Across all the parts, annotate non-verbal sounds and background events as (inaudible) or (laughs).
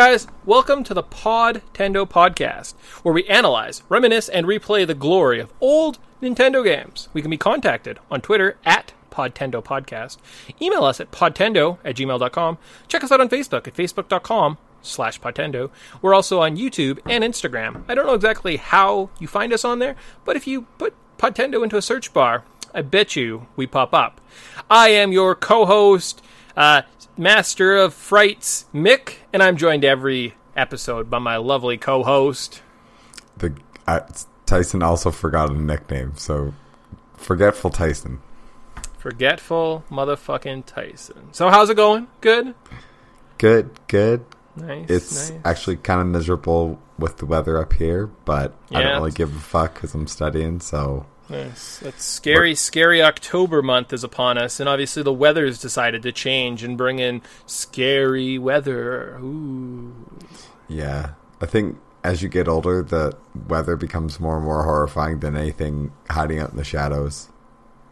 Guys, welcome to the Pod Tendo podcast, where we analyze, reminisce, and replay the glory of old Nintendo games. We can be contacted on Twitter at Podtendo Podcast. Email us at podtendo at gmail.com. Check us out on Facebook at facebook.com slash Podtendo. We're also on YouTube and Instagram. I don't know exactly how you find us on there, but if you put Podtendo into a search bar, I bet you we pop up. I am your co-host, uh, master of frights, Mick, and I'm joined every episode by my lovely co-host. The uh, Tyson also forgot a nickname, so forgetful Tyson. Forgetful motherfucking Tyson. So how's it going? Good. Good, good. Nice. It's nice. actually kind of miserable with the weather up here, but I don't really give a fuck because I'm studying. So Nice. That's scary, scary October month is upon us, and obviously the weather's decided to change and bring in scary weather. Ooh. yeah, I think as you get older, the weather becomes more and more horrifying than anything hiding out in the shadows.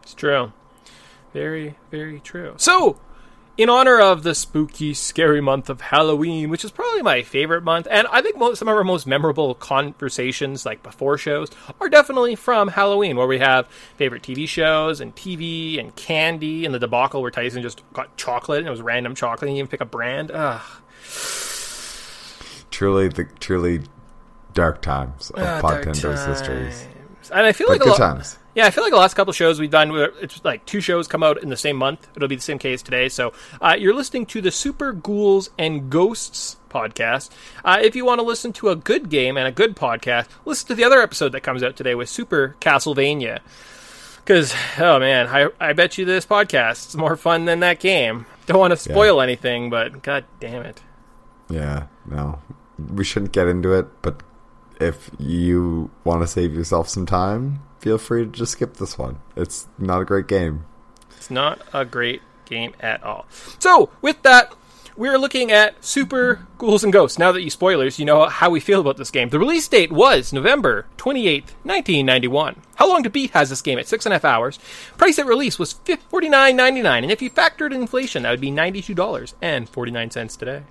It's true. Very, very true. So, in honor of the spooky, scary month of Halloween, which is probably my favorite month, and I think most, some of our most memorable conversations, like before shows, are definitely from Halloween, where we have favorite TV shows and TV and candy, and the debacle where Tyson just got chocolate and it was random chocolate, and you even pick a brand. Ugh. Truly, the truly dark times of Ah, dark Podtendo's histories. And I feel But like a lot, times. Yeah, I feel like the last couple shows we've done, it's like two shows come out in the same month. It'll be the same case today. So uh, you're listening to the Super Ghouls and Ghosts podcast. Uh, if you want to listen to a good game and a good podcast, listen to the other episode that comes out today with Super Castlevania. Because, oh man, I, I bet you this podcast is more fun than that game. Don't want to spoil anything, but god damn it. Yeah, no. We shouldn't get into it, but if you want to save yourself some time, feel free to just skip this one. It's not a great game. It's not a great game at all. So, with that, we're looking at Super Ghouls and Ghosts. Now that you spoilers, you know how we feel about this game. The release date was November 28th, 1991. How long to beat has this game at six and a half hours. Price at release was $49.99, and if you factored in inflation, that would be $92.49 today.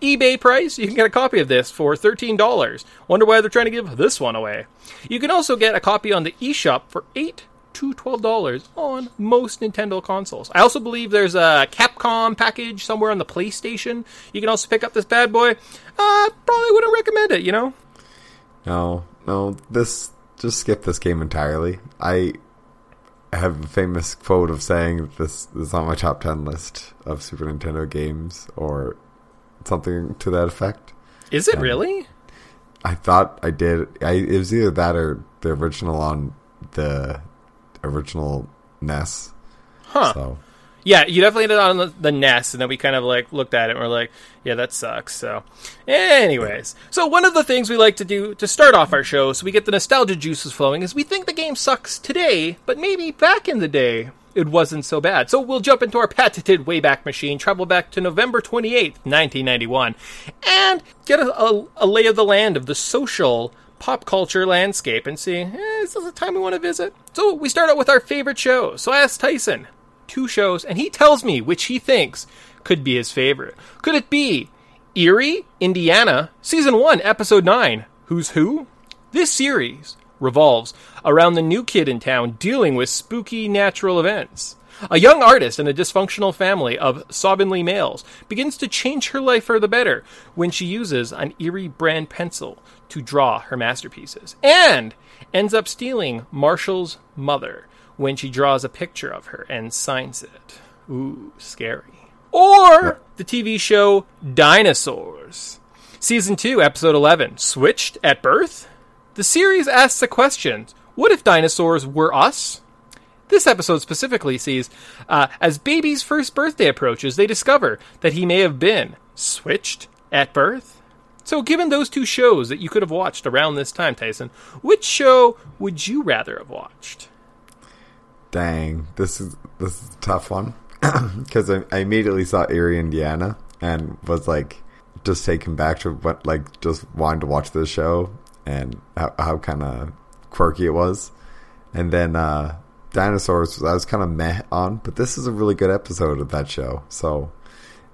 eBay price, you can get a copy of this for $13. Wonder why they're trying to give this one away. You can also get a copy on the eShop for 8 to twelve dollars on most Nintendo consoles. I also believe there's a Capcom package somewhere on the PlayStation. You can also pick up this bad boy. Uh, probably wouldn't recommend it. You know, No, no, this just skip this game entirely. I have a famous quote of saying this, is on my top ten list of Super Nintendo games or something to that effect. is it really? I thought I did. I, it was either that or the original on the original NES. Huh? So Yeah, you definitely it on the, the NES, and then we kind of like looked at it and we're like, yeah, that sucks. So, anyways, so one of the things we like to do to start off our show, so we get the nostalgia juices flowing, is we think the game sucks today, but maybe back in the day it wasn't so bad. So we'll jump into our patented Wayback Machine, travel back to November 28th, 1991, and get a, a, a lay of the land of the social pop culture landscape and see, eh, is this a time we want to visit? So we start out with our favorite shows. So I asked Tyson, two shows, and he tells me which he thinks could be his favorite. Could it be Erie, Indiana, Season 1, Episode 9, Who's Who? This series revolves around the new kid in town dealing with spooky natural events. A young artist in a dysfunctional family of slovenly males begins to change her life for the better when she uses an eerie brand pencil to draw her masterpieces, and ends up stealing Marshall's mother when she draws a picture of her and signs it. Ooh, scary. Or the TV show Dinosaurs. Season 2, Episode 11 Switched at Birth? The series asks the question what if dinosaurs were us? This episode specifically sees, uh, as baby's first birthday approaches, they discover that he may have been switched at birth. So, given those two shows that you could have watched around this time, Tyson, which show would you rather have watched? Dang, this is this is a tough one. (clears throat) Because I, I immediately saw Erie, Indiana, and was like just taken back to what like just wanting to watch this show and how, how kind of quirky it was, and then uh dinosaurs I was kind of meh on, but this is a really good episode of that show, so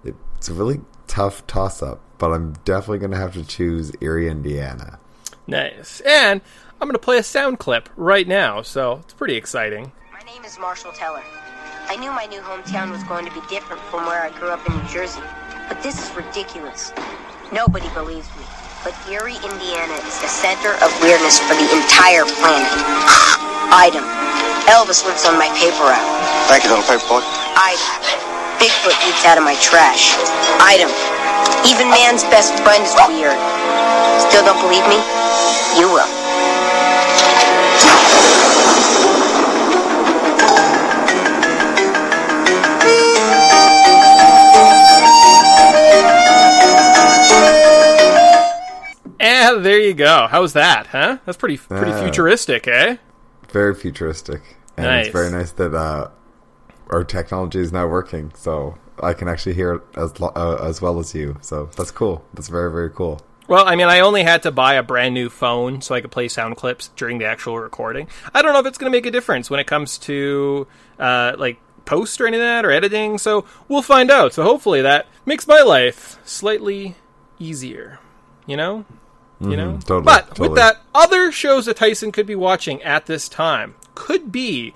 it, it's a really tough toss up, but I'm definitely going to have to choose Erie, Indiana. Nice. And I'm going to play a sound clip right now, so it's pretty exciting. My name is Marshall Teller. I knew my new hometown was going to be different from where I grew up in New Jersey, but this is ridiculous. Nobody believes me. But Erie, Indiana is the center of weirdness for the entire planet. (gasps) Item. Elvis lives on my paper route. Thank you, little paper boy. Item. Bigfoot eats out of my trash. Item. Even man's best friend is weird. Still don't believe me? You will. There you go. How's that, huh? That's pretty pretty Yeah. futuristic, eh? Very futuristic. And Nice. it's very nice that uh, our technology is now working, so I can actually hear it as, uh, as well as you. So that's cool. That's very, very cool. Well, I mean, I only had to buy a brand new phone so I could play sound clips during the actual recording. I don't know if it's going to make a difference when it comes to uh, like post or any of that or editing. So we'll find out. So hopefully that makes my life slightly easier. You know, you know. Mm-hmm. totally, but totally. with that, other shows that Tyson could be watching at this time could be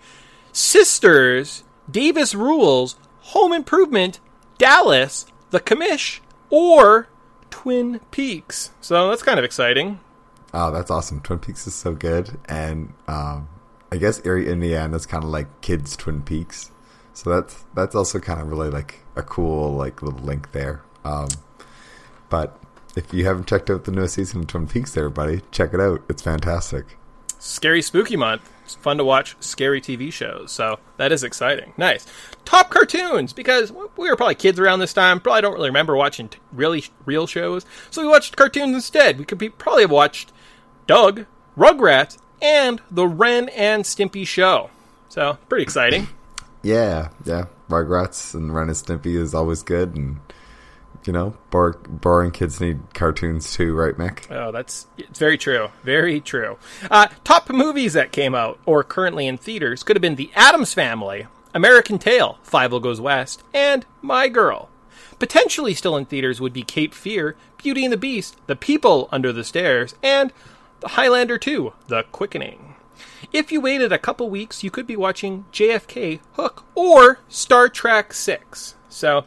Sisters, Davis Rules, Home Improvement, Dallas, The Commish, or Twin Peaks. So that's kind of exciting. Oh, that's awesome. Twin Peaks is so good. And um, I guess Erie, Indiana is kind of like kids' Twin Peaks. So that's that's also kind of really like a cool like little link there. Um, but if you haven't checked out the newest season of Twin Peaks, everybody, check it out. It's fantastic. Scary Spooky Month. It's fun to watch scary TV shows. So that is exciting. Nice. Top cartoons because we were probably kids around this time. Probably don't really remember watching t- really real shows. So we watched cartoons instead. We could be, probably have watched Doug, Rugrats, and the Ren and Stimpy show. So pretty exciting. (clears throat) Yeah, yeah. Rugrats and Ren and Stimpy is always good, and you know, bor- boring kids need cartoons too, right, Mick? Oh, that's it's very true. Very true. Uh, top movies that came out or currently in theaters could have been The Addams Family, American Tail, Fievel Goes West, and My Girl. Potentially still in theaters would be Cape Fear, Beauty and the Beast, The People Under the Stairs, and The Highlander 2, The Quickening. If you waited a couple weeks, you could be watching JFK, Hook, or Star Trek 6. So,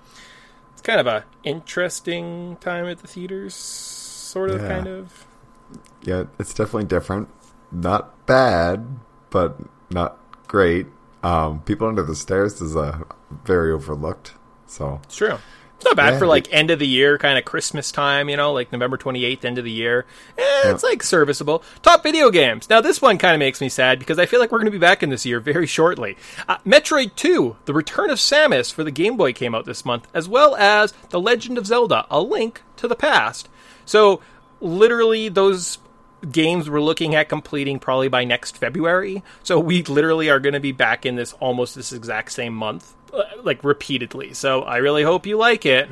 kind of a interesting time at the theaters, sort of, Yeah. kind of. Yeah, it's definitely different. Not bad, but not great. Um, People Under the Stairs is a very overlooked. So It's true. It's not bad Yeah. for like end of the year, kind of Christmas time, you know, like November 28th, end of the year. Eh, It's like serviceable. Top video games. Now, this one kind of makes me sad because I feel like we're going to be back in this year very shortly. Uh, Metroid 2, The Return of Samus for the Game Boy came out this month, as well as The Legend of Zelda, A Link to the Past. So, literally, those games we're looking at completing probably by next February. So we literally are going to be back in this almost this exact same month, Uh, like repeatedly. So I really hope you like it.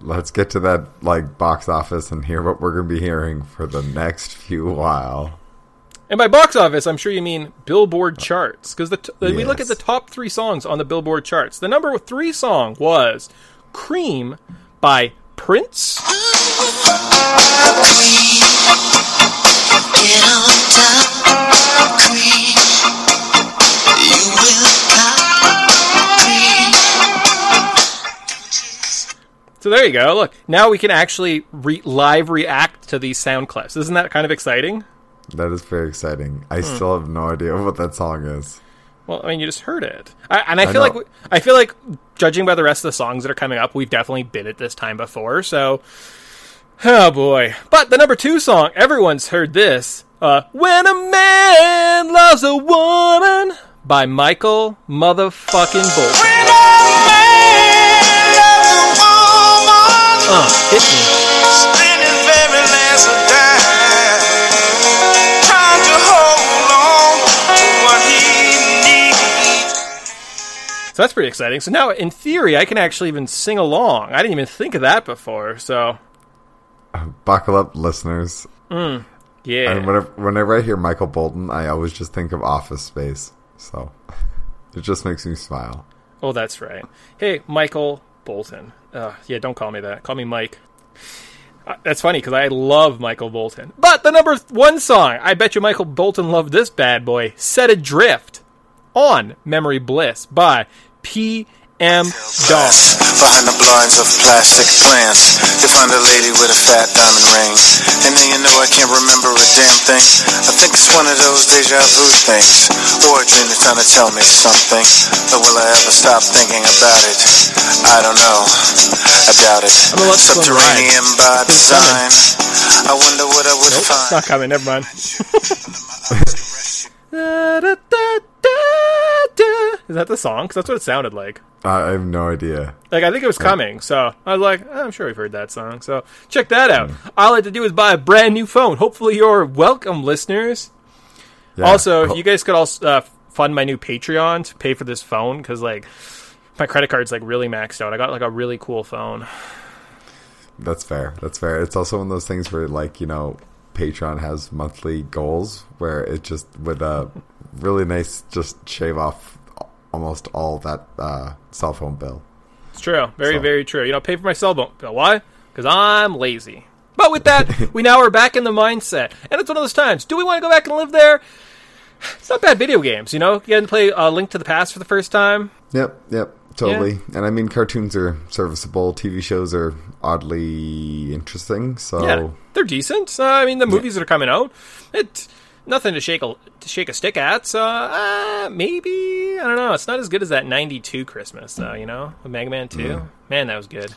let's get to that like box office and hear what we're going to be hearing for the next few while. And by box office, I'm sure you mean Billboard charts because the t- we look at the top three songs on the Billboard charts. The number three song was "Cream" by Prince. Get on top, cream. So there you go. Look, now we can actually re- live react to these sound clips. Isn't that kind of exciting? That is very exciting. I Hmm. still have no idea what that song is. Well, I mean, you just heard it, I, and I I feel like we- I feel like judging by the rest of the songs that are coming up, we've definitely been at this time before. So, oh boy! But the number two song, everyone's heard this. Uh, "When a Man Loves a Woman" by Michael motherfucking Bolton. Uh, hit me. So that's pretty exciting. So now, in theory, I can actually even sing along. I didn't even think of that before. So Buckle up, listeners. yeah, And whenever, whenever I hear Michael Bolton, I always just think of Office Space. So it just makes me smile. Oh, that's right. Hey, Michael Bolton. Uh, yeah, don't call me that. Call me Mike. Uh, that's funny because I love Michael Bolton. But the number one song, I bet you Michael Bolton loved this bad boy, Set Adrift on Memory Bliss by P. M. Dawn. Behind the blinds of plastic plants, you find a lady with a fat diamond ring. And then you know I can't remember a damn thing. I think it's one of those deja vu things. Or a dream that's trying to tell me something. But will I ever stop thinking about it? I don't know. I doubt it. I'm gonna let this one ride. Subterranean by design. I wonder what I would Nope, find. it's not coming. Never mind. (laughs) (laughs) Is that the song? Because that's what it sounded like. I have no idea. Like I think it was coming, so I was like, "Oh, I'm sure we've heard that song. So check that out. All I had to do is buy a brand new phone. Hopefully, you're welcome, listeners. Yeah. Also, you guys could also uh, fund my new Patreon to pay for this phone because like my credit card's like really maxed out. I got like a really cool phone. That's fair. That's fair. It's also one of those things where, like, you know, Patreon has monthly goals where it just would uh, really nice just shave off almost all that uh, cell phone bill. It's true. Very, So- very true. You know, pay for my cell phone bill. Why? Because I'm lazy. But with that, (laughs) we now are back in the mindset. And it's one of those times. Do we want to go back and live there? It's not bad video games, you know? You can play uh, Link to the Past for the first time. Yep, yep, totally. And I mean, cartoons are serviceable. TV shows are oddly interesting. So Yeah, they're decent. Uh, I mean, the movies that are coming out, it nothing to shake a to shake a stick at. So uh, maybe I don't know. It's not as good as that '92 Christmas, though. You know, with Mega Man Two. Man, that was good.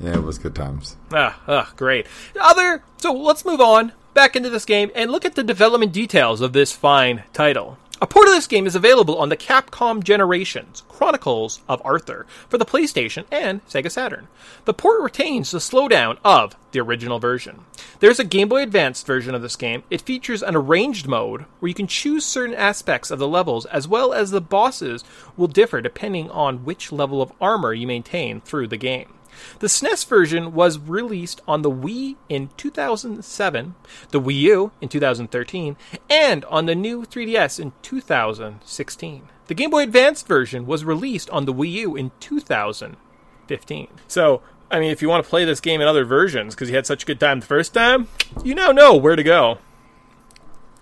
yeah, it was good times. Ah, ah, great. Other. So let's move on back into this game and look at the development details of this fine title. A port of this game is available on the Capcom Generations Chronicles of Arthur for the PlayStation and Sega Saturn. The port retains the slowdown of the original version. There's a Game Boy Advanced version of this game. It features an arranged mode where you can choose certain aspects of the levels as well as the bosses will differ depending on which level of armor you maintain through the game. The SNES version was released on the Wii in 2007, the Wii U in 2013, and on the new 3DS in 2016. The Game Boy Advance version was released on the Wii U in 2015. So, I mean, if you want to play this game in other versions because you had such a good time the first time, you now know where to go.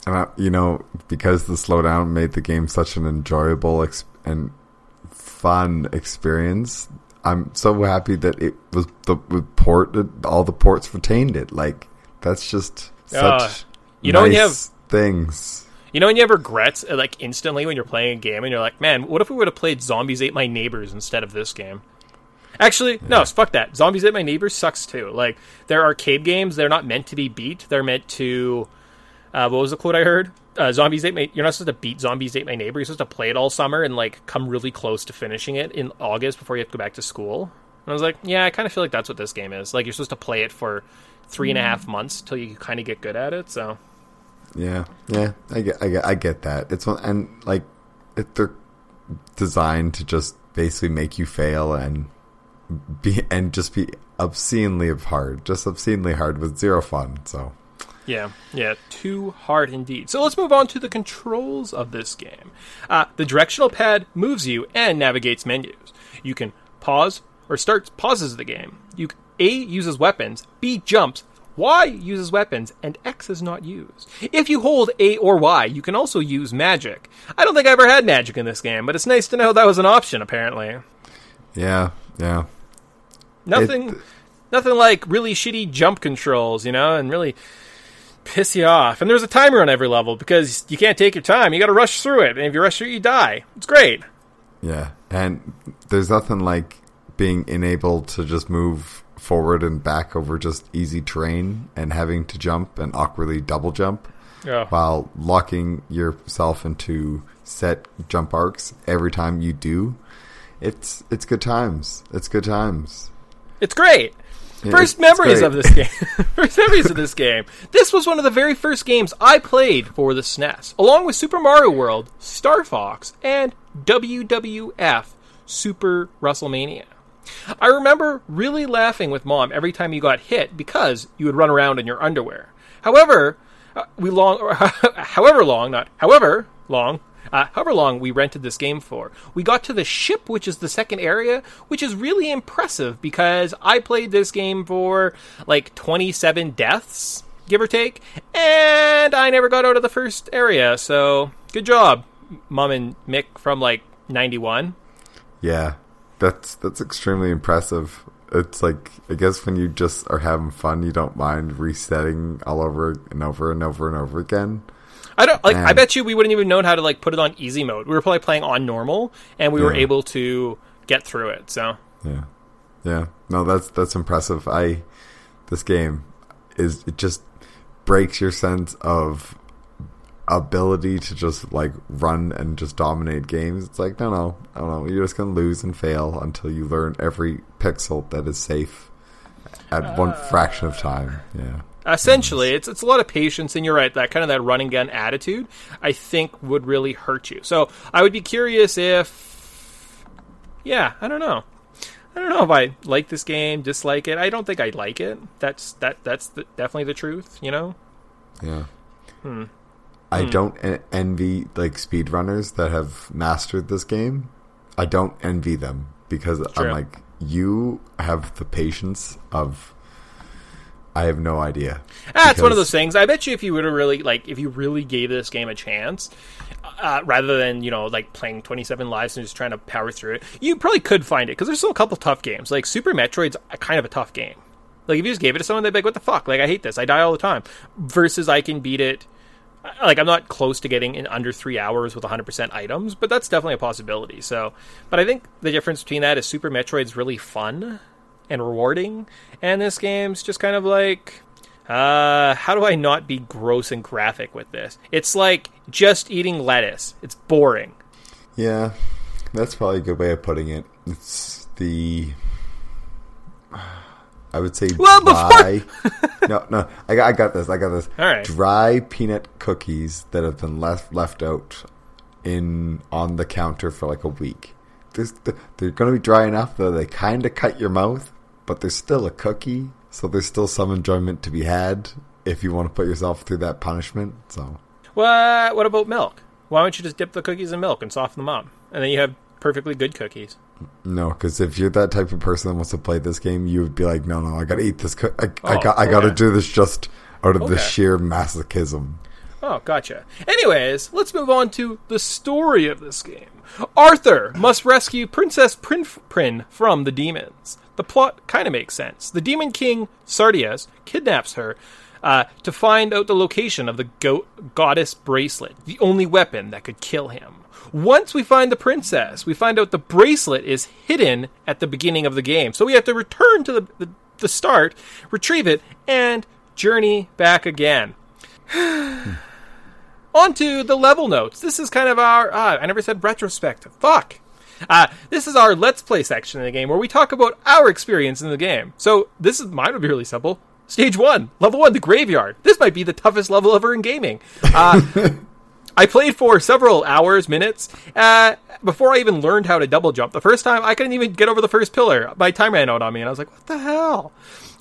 And I, you know, because the slowdown made the game such an enjoyable ex- and fun experience, I'm so happy that it was the it ported. All the ports retained it. Like that's just such Uh, you know when you nice things. You know when you have regrets, uh, like instantly when you're playing a game and you're like, man, what if we would have played Zombies Ate My Neighbors instead of this game? Actually, no, fuck that. Zombies Ate My Neighbors sucks too. Like, they're arcade games. They're not meant to be beat. They're meant to. Uh, what was the quote I heard? Uh, zombies ate my. You're not supposed to beat Zombies Ate My Neighbor. You're supposed to play it all summer and like come really close to finishing it in August before you have to go back to school. And I was like, yeah, I kind of feel like that's what this game is. Like, you're supposed to play it for three and a half months till you kind of get good at it. So Yeah, yeah, I get, I get, I get that. It's one, and like, it, they're designed to just basically make you fail and be and just be obscenely hard, just obscenely hard with zero fun. So Yeah, yeah, too hard indeed. So let's move on to the controls of this game. Uh, the directional pad moves you and navigates menus. You can pause or start pauses the game. You A uses weapons, B jumps, Y uses weapons, and X is not used. If you hold A or Y, you can also use magic. I don't think I ever had magic in this game, but it's nice to know that was an option. Apparently, yeah, yeah, nothing, It- nothing like really shitty jump controls, you know, and really piss you off. And there's a timer on every level because you can't take your time. You got to rush through it, and if you rush through it, you die. It's great. yeah. And there's nothing like being enabled to just move forward and back over just easy terrain and having to jump and awkwardly double jump Yeah. while locking yourself into set jump arcs every time you do. It's it's good times. It's good times. It's great. First memories of this game. (laughs) first memories of this game. This was one of the very first games I played for the SNES, along with Super Mario World, Star Fox, and WWF Super WrestleMania. I remember really laughing with mom every time you got hit because you would run around in your underwear. However, uh, we long, (laughs) however long, not however long, uh, however long we rented this game for. We got to the ship, which is the second area, which is really impressive because I played this game for like 27 deaths, give or take, and I never got out of the first area. So good job, Mom and Mick from like 91. Yeah, that's that's extremely impressive. It's like I guess when you just are having fun, you don't mind resetting all over and over and over and over again. I don't like. I bet you we wouldn't even known how to like put it on easy mode. We were probably playing on normal, and we were able to get through it. So Yeah, yeah. No, that's that's impressive. I this game is it just breaks your sense of ability to just like run and just dominate games. It's like no, no, I don't know. You're just gonna lose and fail until you learn every pixel that is safe at one uh. fraction of time. Yeah. Essentially, it's it's a lot of patience, and you're right. That kind of that run and gun attitude, I think, would really hurt you. So I would be curious if, yeah, I don't know. I don't know if I like this game, dislike it. I don't think I like it. That's that. That's the, definitely the truth. You know. Yeah. Hmm. I hmm. don't en- envy like speedrunners that have mastered this game. I don't envy them because True. I'm like, you have the patience of. I have no idea. Ah, it's one of those things. I bet you if you would have really like if you really gave this game a chance, uh, rather than you know like playing twenty seven lives and just trying to power through it, you probably could find it because there's still a couple tough games. Like Super Metroid's a kind of a tough game. Like if you just gave it to someone, they'd be like, "What the fuck? Like I hate this. I die all the time." Versus I can beat it. Like I'm not close to getting in under three hours with 100% items, but that's definitely a possibility. So, but I think the difference between that is Super Metroid's really fun and rewarding, and this game's just kind of like, uh, how do I not be gross and graphic with this? It's like just eating lettuce. It's boring. Yeah, that's probably a good way of putting it. It's the. I would say Well, before- dry. (laughs) no, no, I got, I got this. I got this. All right. Dry peanut cookies that have been left left out in on the counter for like a week. They're going to be dry enough that they kind of cut your mouth, but there's still a cookie, so there's still some enjoyment to be had if you want to put yourself through that punishment. So What? What about milk? Why don't you just dip the cookies in milk and soften them up, and then you have perfectly good cookies? No, because if you're that type of person that wants to play this game, you would be like, no, no, I gotta eat this. Co- I, I Oh, got, I gotta do this just out of the sheer masochism. Oh, gotcha. Anyways, let's move on to the story of this game. Arthur must rescue Princess Prin, Prin from the demons. The plot kind of makes sense. The demon king, Sardius, kidnaps her uh, to find out the location of the go- goddess bracelet, the only weapon that could kill him. Once we find the princess, we find out the bracelet is hidden at the beginning of the game. So we have to return to the, the, the start, retrieve it, and journey back again. (sighs) On to the level notes. This is kind of our. Ah, I never said retrospective. Fuck. Uh, this is our Let's Play section in the game where we talk about our experience in the game. So this is mine would be really simple. Stage one, level one, the graveyard. This might be the toughest level ever in gaming. Uh, (laughs) I played for several hours, minutes, uh, before I even learned how to double jump. The first time, I couldn't even get over the first pillar. My time ran out on me, and I was like, what the hell?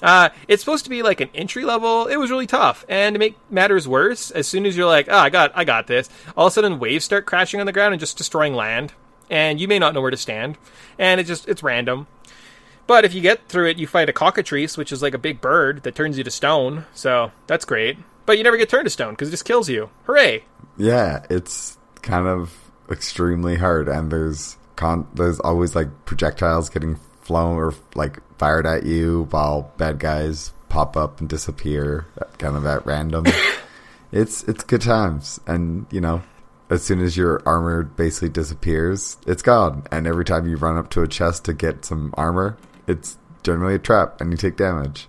Uh, it's supposed to be like an entry level. It was really tough. And to make matters worse, as soon as you're like, oh, I got, I got this, all of a sudden waves start crashing on the ground and just destroying land. And you may not know where to stand. And it just, it's random. But if you get through it, you fight a cockatrice, which is like a big bird that turns you to stone. So that's great. But you never get turned to stone because it just kills you. Hooray! Yeah, it's kind of extremely hard, and there's con- there's always like projectiles getting flown or like fired at you while bad guys pop up and disappear, kind of at random. (laughs) it's it's good times, and you know, as soon as your armor basically disappears, it's gone. And every time you run up to a chest to get some armor, it's generally a trap, and you take damage.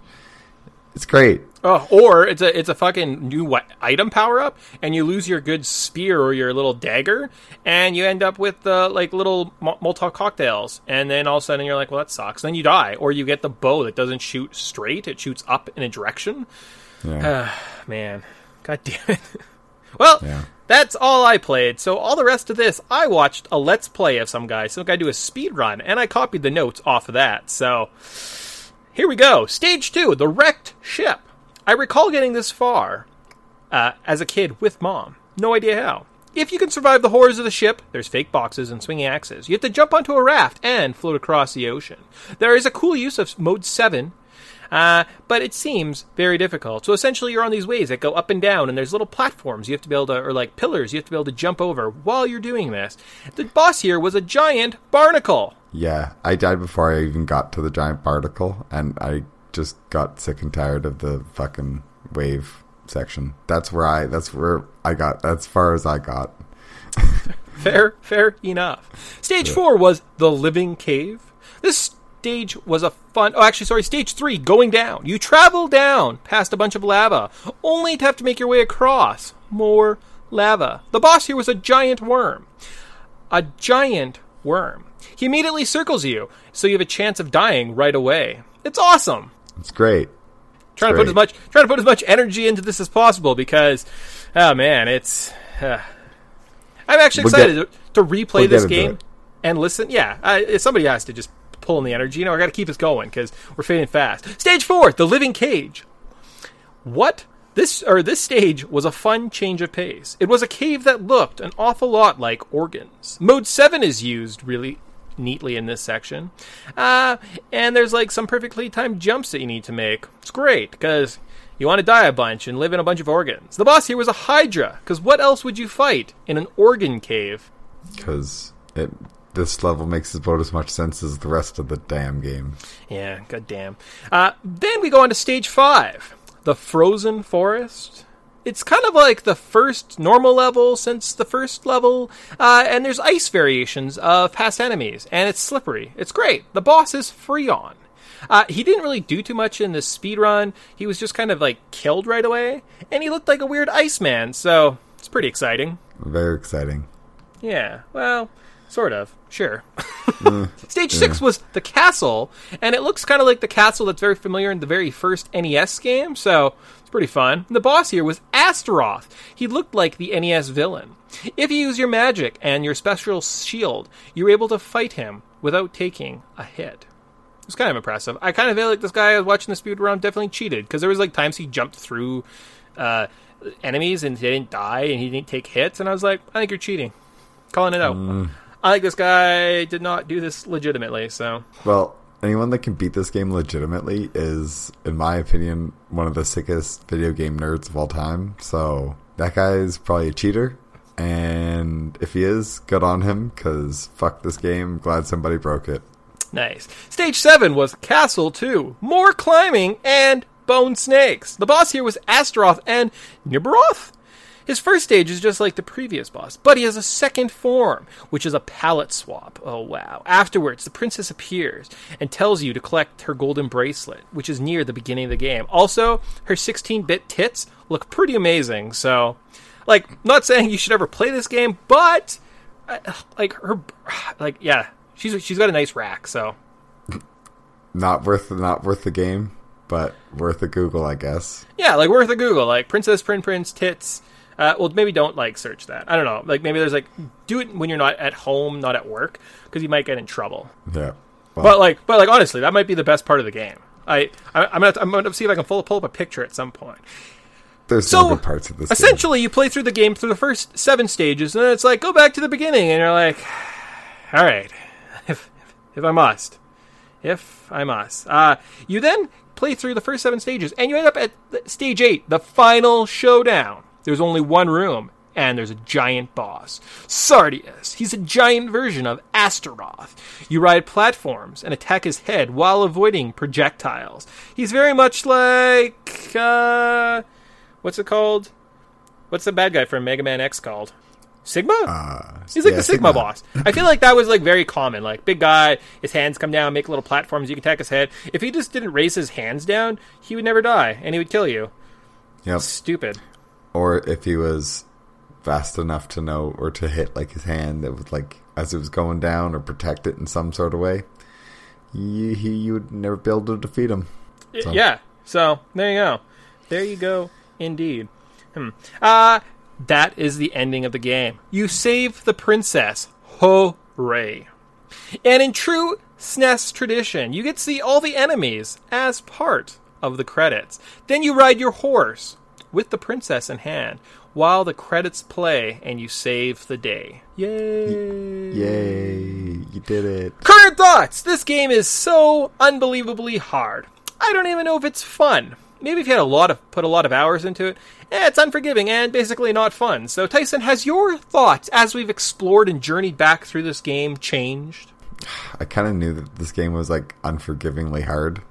It's great. Oh, or it's a it's a fucking new item power up, and you lose your good spear or your little dagger, and you end up with uh, like little mo- Molotov cocktails, and then all of a sudden you're like, well, that sucks. Then you die, or you get the bow that doesn't shoot straight; it shoots up in a direction. Yeah. Man, god damn it. (laughs) well, Yeah. That's all I played. So all the rest of this, I watched a let's play of some guy. Some guy do a speed run, and I copied the notes off of that. So here we go. Stage two, the wrecked ship. I recall getting this far uh, as a kid with mom. No idea how. If you can survive the horrors of the ship, there's fake boxes and swinging axes. You have to jump onto a raft and float across the ocean. There is a cool use of mode 7, uh, but it seems very difficult. So essentially, you're on these waves that go up and down, and there's little platforms you have to be able to, or like pillars you have to be able to jump over while you're doing this. The boss here was a giant barnacle. Yeah, I died before I even got to the giant barnacle, and I just got sick and tired of the fucking wave section. That's where I. That's where I got. As far as I got. (laughs) Fair, fair enough. Stage four was the living cave. This stage was a fun. Oh, actually, sorry. Stage three, going down. You travel down past a bunch of lava, only to have to make your way across more lava. The boss here was a giant worm. A giant worm. He immediately circles you, so you have a chance of dying right away. It's awesome. It's great. Trying to put as much trying to put as much energy into this as possible because, oh man, it's. Uh, I'm actually We'll excited get- to, to replay we'll this game and listen. Yeah, I, somebody has to just pull in the energy. You know, I got to keep us going because we're fading fast. Stage four, the living cage. What this or this stage was a fun change of pace. It was a cave that looked an awful lot like organs. Mode seven is used really neatly in this section, uh, and there's like some perfectly timed jumps that you need to make. It's great because you want to die a bunch and live in a bunch of organs. The boss here was a Hydra because what else would you fight in an organ cave? because it this level makes about as much sense as the rest of the damn game. Yeah, goddamn. Uh, then we go on to stage five, the frozen forest. It's kind of like the first normal level since the first level, uh, and there's ice variations of past enemies, and it's slippery. It's great. The boss is Freon. Uh, he didn't really do too much in the speed run. He was just kind of like killed right away, and he looked like a weird Iceman, so it's pretty exciting. Very exciting. Yeah, well, sort of. Sure. (laughs) Stage six was the castle, and it looks kind of like the castle that's very familiar in the very first NES game, so it's pretty fun. The boss here was Astaroth. He looked like the NES villain. If you use your magic and your special shield, you're able to fight him without taking a hit. It was kind of impressive. I kind of feel like this guy I was watching the speed run definitely cheated because there was like times he jumped through uh, enemies and they didn't die and he didn't take hits, and I was like, I think you're cheating. Calling it out. I think this guy did not do this legitimately. So Well, anyone that can beat this game legitimately is, in my opinion, one of the sickest video game nerds of all time. So that guy is probably a cheater. And if he is, good on him, because fuck this game. Glad somebody broke it. nice. Stage seven was Castle Two. More climbing and bone snakes. The boss here was Astaroth and Nibiroth. His first stage is just like the previous boss, but he has a second form, which is a palette swap. Oh wow. Afterwards, the princess appears and tells you to collect her golden bracelet, which is near the beginning of the game. Also, her 16 bit tits look pretty amazing, so, like, not saying you should ever play this game, but, uh, like, her, (sighs) like, yeah, she's, she's got a nice rack, so. Not worth not worth the game, but worth a Google, I guess. Yeah, like worth a Google, like Princess Prin Prince tits. Uh, well, maybe don't like search that. I don't know. Like maybe there's like do it when you're not at home, not at work, because you might get in trouble. Yeah. Well, But like, but like honestly, that might be the best part of the game. I, I I'm gonna I'm gonna see if I can pull, pull up a picture at some point. there's So no good parts of this game. essentially, you play through the game through the first seven stages, and then it's like go back to the beginning, and you're like, (sighs) all right, (laughs) if if I must, if I must. Uh, you then play through the first seven stages, and you end up at stage eight, the final showdown. There's only one room, and there's a giant boss, Sardius. He's a giant version of Astaroth. You ride platforms and attack his head while avoiding projectiles. He's very much like uh, what's it called? What's the bad guy from Mega Man X called? Sigma? He's like yeah, the Sigma, Sigma. boss. I feel like that was like very common. Like big guy, his hands come down, make little platforms. You can attack his head. If he just didn't raise his hands down, he would never die, and he would kill you. Yep. Stupid. Or if he was fast enough to know or to hit like his hand that was like as it was going down or protect it in some sort of way, you, he you would never be able to defeat him. So- Yeah. So there you go. There you go. Indeed. Hmm. Uh that is the ending of the game. You save the princess. Hooray! And in true SNES tradition, you get to see all the enemies as part of the credits. Then you ride your horse with the princess in hand while the credits play and you save the day. Yay! Yay! You did it. Current thoughts! This game is so unbelievably hard. I don't even know if it's fun. Maybe if you had a lot of put a lot of hours into it, eh, it's unforgiving and basically not fun. So Tyson, has your thoughts as we've explored and journeyed back through this game changed? (sighs) I kind of knew that this game was like unforgivingly hard,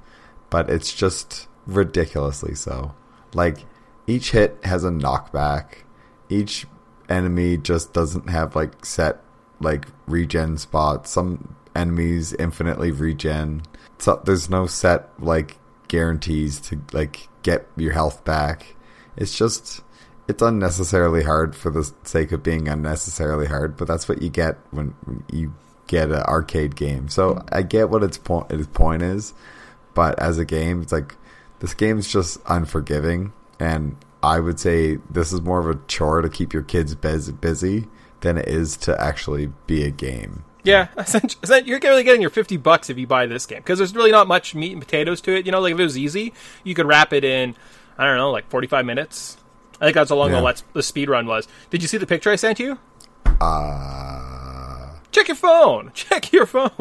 but it's just ridiculously so. Like each hit has a knockback. Each enemy just doesn't have like set like regen spots. Some enemies infinitely regen. So there's no set like guarantees to like get your health back. It's just it's unnecessarily hard for the sake of being unnecessarily hard, but that's what you get when, you get an arcade game. So I get what its point its point is, but as a game, it's like this game's just unforgiving, and I would say this is more of a chore to keep your kids bus- busy than it is to actually be a game. Yeah, (laughs) essentially, you're really getting your 50 bucks if you buy this game because there's really not much meat and potatoes to it. You know, like if it was easy, you could wrap it in, I don't know, like 45 minutes. I think that's how long Yeah. the, let's, the speed run was. Did you see the picture I sent you? Uh, Check your phone. (laughs) Check your phone.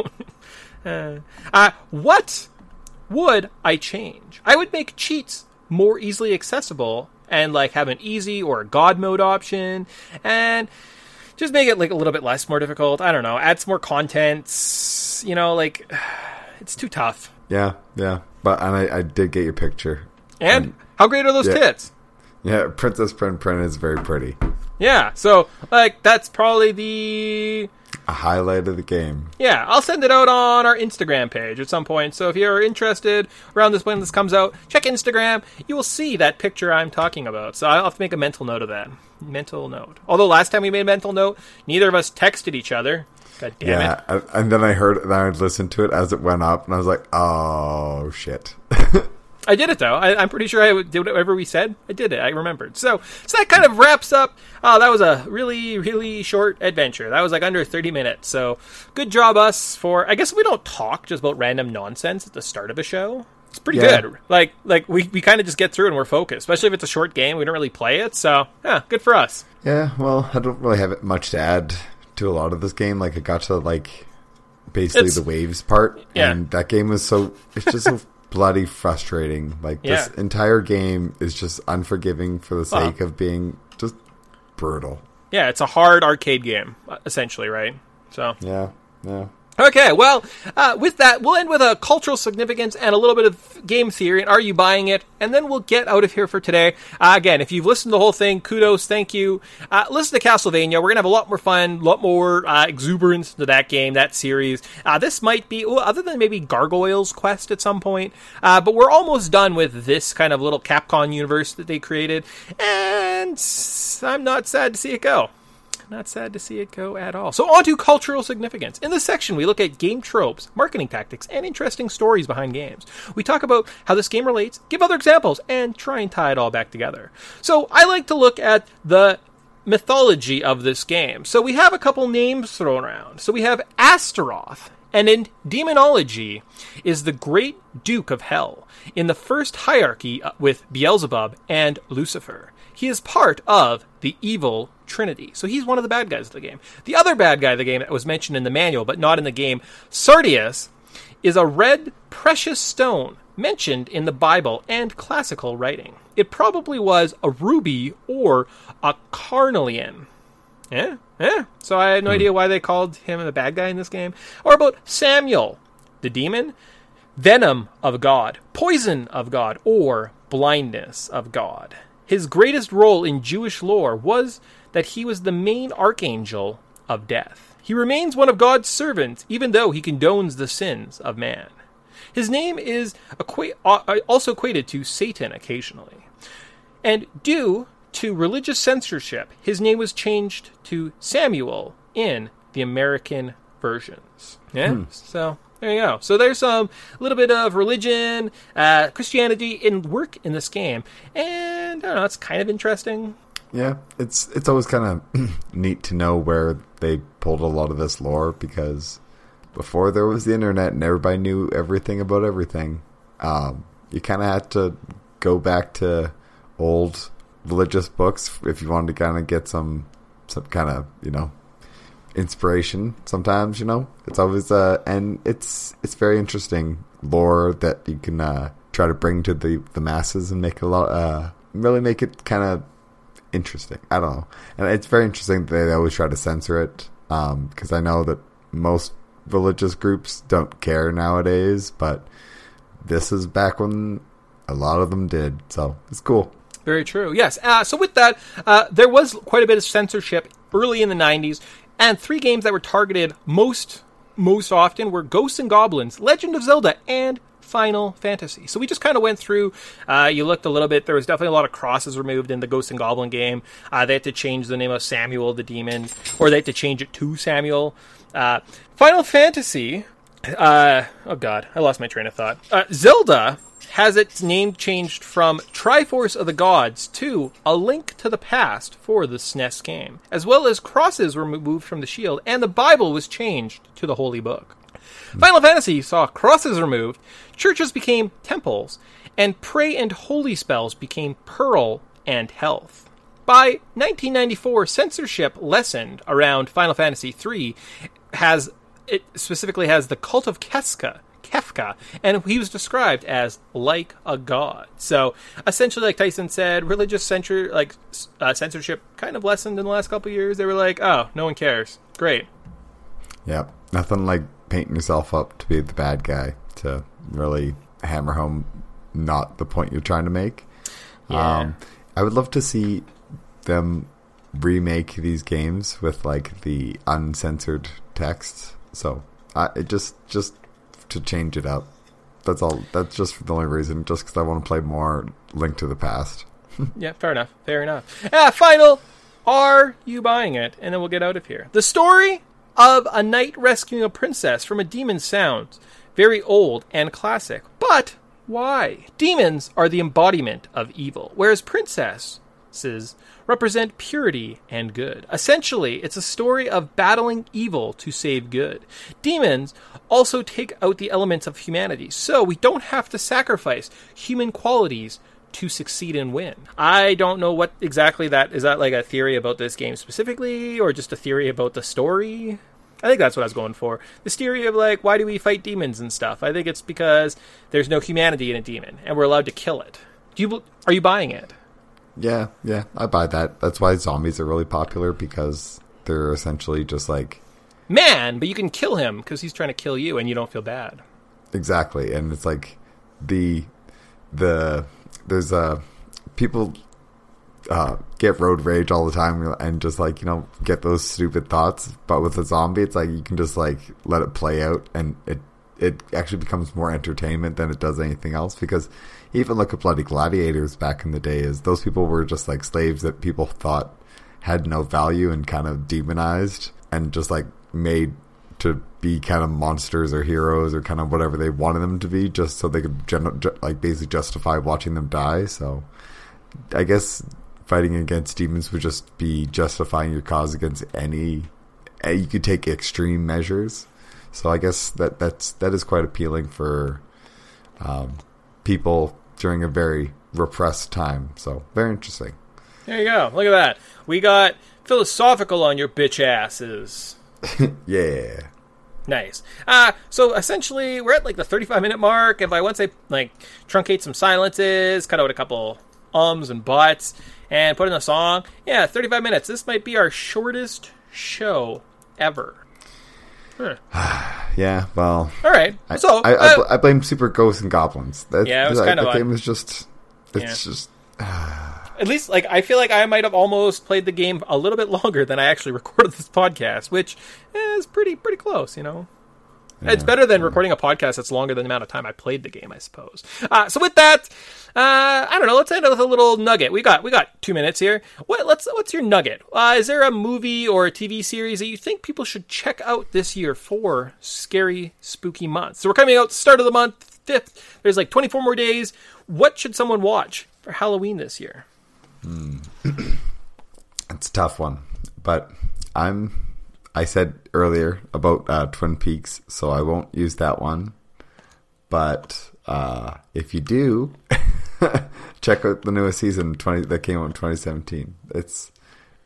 (laughs) uh, uh, what would I change? I would make cheats more easily accessible and like have an easy or a god mode option and just make it like a little bit less more difficult. I don't know. Add some more contents. You know, like (sighs) it's too tough. yeah, yeah. But and I, I did get your picture. And how great are those yeah. tits? Yeah, Princess Prin Prin is very pretty. Yeah. So like that's probably the A highlight of the game. Yeah, I'll send it out on our Instagram page at some point. So if you're interested around this when this comes out, check Instagram. You will see that picture I'm talking about. So I'll have to make a mental note of that. Mental note. Although last time we made a mental note, neither of us texted each other. God damn yeah, it. and, and then I heard, and I listened to it as it went up, and I was like, "Oh shit!" (laughs) I did it though. I, I'm pretty sure I did whatever we said. I did it. I remembered. So, so that kind of wraps up. Uh, that was a really, really short adventure. That was like under 30 minutes. So, good job us for. I guess we don't talk just about random nonsense at the start of a show. It's pretty Yeah. good. Like, like we, we kind of just get through and we're focused. Especially if it's a short game, we don't really play it. So, yeah, good for us. yeah, well, I don't really have much to add to a lot of this game. Like, I got to like basically It's- the waves part, Yeah. and that game was so it's just so (laughs) bloody frustrating. Like this entire game is just unforgiving for the sake of being just brutal. Yeah, it's a hard arcade game, uh, essentially, right? So, Yeah, yeah. Okay, well, uh, with that, we'll end with a cultural significance and a little bit of game theory and are you buying it? And then we'll get out of here for today. Uh, again, if you've listened to the whole thing, kudos, thank you. Uh, listen to Castlevania. We're to have a lot more fun, a lot more uh, exuberance to that game, that series. Uh, this might be, well, other than maybe Gargoyle's Quest at some point, uh, but we're almost done with this kind of little Capcom universe that they created. And I'm not sad to see it go. Not sad to see it go at all. So, on to cultural significance. In this section, we look at game tropes, marketing tactics, and interesting stories behind games. We talk about how this game relates, give other examples, and try and tie it all back together. So, I like to look at the mythology of this game. So, we have a couple names thrown around. So, we have Astaroth, and in demonology is the great duke of hell in the first hierarchy uh, with Beelzebub and Lucifer. He is part of the evil trinity. So he's one of the bad guys of the game. The other bad guy of the game that was mentioned in the manual but not in the game, Sardius, is a red precious stone mentioned in the Bible and classical writing. It probably was a ruby or a carnelian. Yeah, yeah. So I had no hmm. idea why they called him the bad guy in this game. Or about Samael, the demon, venom of God, poison of God, or blindness of God. His greatest role in Jewish lore was that he was the main archangel of death. He remains one of God's servants, even though he condones the sins of man. His name is equa- uh, also equated to Satan occasionally. And due to religious censorship, his name was changed to Samuel in the American versions. Yeah. So there you go. So there's some a little bit of religion, uh, Christianity in work in this game, and I don't know. It's kind of interesting. Yeah, it's it's always kind of (clears throat) neat to know where they pulled a lot of this lore because before there was the internet and everybody knew everything about everything, um, you kind of had to go back to old religious books if you wanted to kind of get some some kind of you know inspiration. Sometimes you know it's always uh and it's it's very interesting lore that you can uh, try to bring to the the masses and make a lot uh really make it kind of interesting. I don't know, and it's very interesting that they always try to censor it um because I know that most religious groups don't care nowadays, but this is back when a lot of them did, so it's cool. Very true. Yes. Uh, so with that, uh, there was quite a bit of censorship early in the '90s, and three games that were targeted most most often were Ghosts and Goblins, Legend of Zelda, and Final Fantasy. So we just kind of went through. Uh, you looked a little bit. There was definitely a lot of crosses removed in the Ghost and Goblin game. Uh, they had to change the name of Samael the demon, or they had to change it to Samuel. Uh, Final Fantasy. Uh, oh God, I lost my train of thought. Uh, Zelda has its name changed from Triforce of the Gods to A Link to the Past for the SNES game, as well as crosses were removed from the shield, and the Bible was changed to the Holy Book. Final Fantasy saw crosses removed, churches became temples, and pray and holy spells became pearl and health. By 1994, censorship lessened around Final Fantasy III. Has it specifically has the cult of Kefka, Kefka, and he was described as like a god. So essentially, like Tyson said, religious censor like uh, censorship kind of lessened in the last couple of years. They were like, oh, no one cares. Great. Yep. Nothing like painting yourself up to be the bad guy to really hammer home not the point you're trying to make. Yeah. Um, I would love to see them remake these games with like the uncensored text. So I it just just to change it up. That's all. That's just the only reason. Just because I want to play more Link to the Past. (laughs) Yeah, fair enough. Fair enough. Ah, final. Are you buying it? And then we'll get out of here. The story of a knight rescuing a princess from a demon sounds very old and classic. But why? Demons are the embodiment of evil, whereas princesses represent purity and good. Essentially, it's a story of battling evil to save good. Demons also take out the elements of humanity, so we don't have to sacrifice human qualities to succeed and win. I don't know what exactly that is that like a theory about this game specifically or just a theory about the story? I think that's what I was going for. This theory of like why do we fight demons and stuff? I think it's because there's no humanity in a demon and we're allowed to kill it. Do you are you buying it? Yeah, yeah, I buy that. That's why zombies are really popular because they're essentially just like Man, but you can kill him because he's trying to kill you and you don't feel bad. exactly, and it's like the the there's uh people uh get road rage all the time and just like you know get those stupid thoughts, but with a zombie, it's like you can just like let it play out, and it it actually becomes more entertainment than it does anything else because even look at bloody gladiators back in the day is those people were just like slaves that people thought had no value and kind of demonized and just like made to be kind of monsters or heroes or kind of whatever they wanted them to be just so they could gen- ju- like basically justify watching them die. So i guess fighting against demons would just be justifying your cause against any eh, you could take extreme measures so i guess that that's that is quite appealing for um, people during a very repressed time so very interesting There you go. Look at that. We got philosophical on your bitch asses. (laughs) yeah Nice. Uh, so essentially, we're at like the 35 minute mark. If I once I like truncate some silences, cut out a couple ums and buts, and put in a song, yeah, 35 minutes. This might be our shortest show ever. (sighs) yeah well All right. I, so I, I, uh, bl- I blame Super Ghosts and Goblins. That, Yeah, it was that, kind of that game is just. It's Yeah. just. (sighs) at least like I feel like I might have almost played the game a little bit (laughs) longer than I actually (laughs) recorded this podcast, which is pretty pretty close, you know. It's better than recording a podcast that's longer than the amount of time I played the game, I suppose. Uh, so with that, uh, I don't know. Let's end with a little nugget. We got we got two minutes here. What let's what's your nugget? Uh, is there a movie or a TV series that you think people should check out this year for scary spooky months? So we're coming out start of the month fifth. There's like 24 more days. What should someone watch for Halloween this year? (clears throat) It's a tough one, but I'm. I said earlier about uh, Twin Peaks, so I won't use that one. But uh, if you do, (laughs) check out the newest season twenty that came out in 2017. It's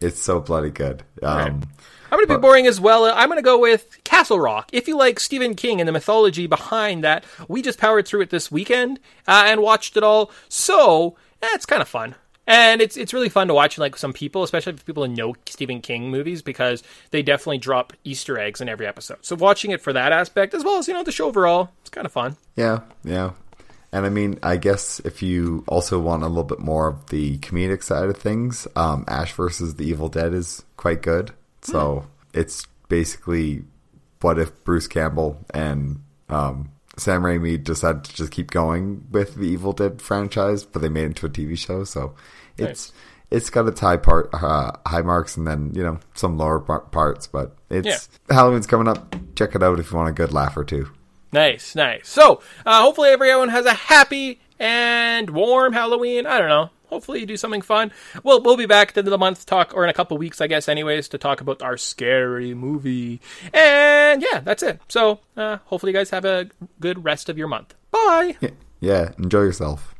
it's so bloody good. Um, Right. I'm going to be boring as well. I'm going to go with Castle Rock. If you like Stephen King and the mythology behind that, we just powered through it this weekend uh, and watched it all. So eh, it's kind of fun. And it's it's really fun to watch like some people, especially people who know Stephen King movies, because they definitely drop Easter eggs in every episode. So watching it for that aspect, as well as you know the show overall, it's kind of fun. Yeah, yeah. And I mean, I guess if you also want a little bit more of the comedic side of things, um, Ash versus the Evil Dead is quite good. So it's basically what if Bruce Campbell and um, Sam Raimi decided to just keep going with the Evil Dead franchise, but they made it into a TV show. So it's it's got its high part, uh, high marks, and then you know some lower par- parts. But it's Halloween's coming up. Check it out if you want a good laugh or two. Nice, nice. So, uh, hopefully everyone has a happy and warm Halloween. I don't know. Hopefully you do something fun. We'll we'll be back at the end of the month talk, or in a couple weeks, I guess, anyways, to talk about our scary movie. And yeah, that's it. So, uh, hopefully you guys have a good rest of your month. Bye. Yeah, yeah enjoy yourself.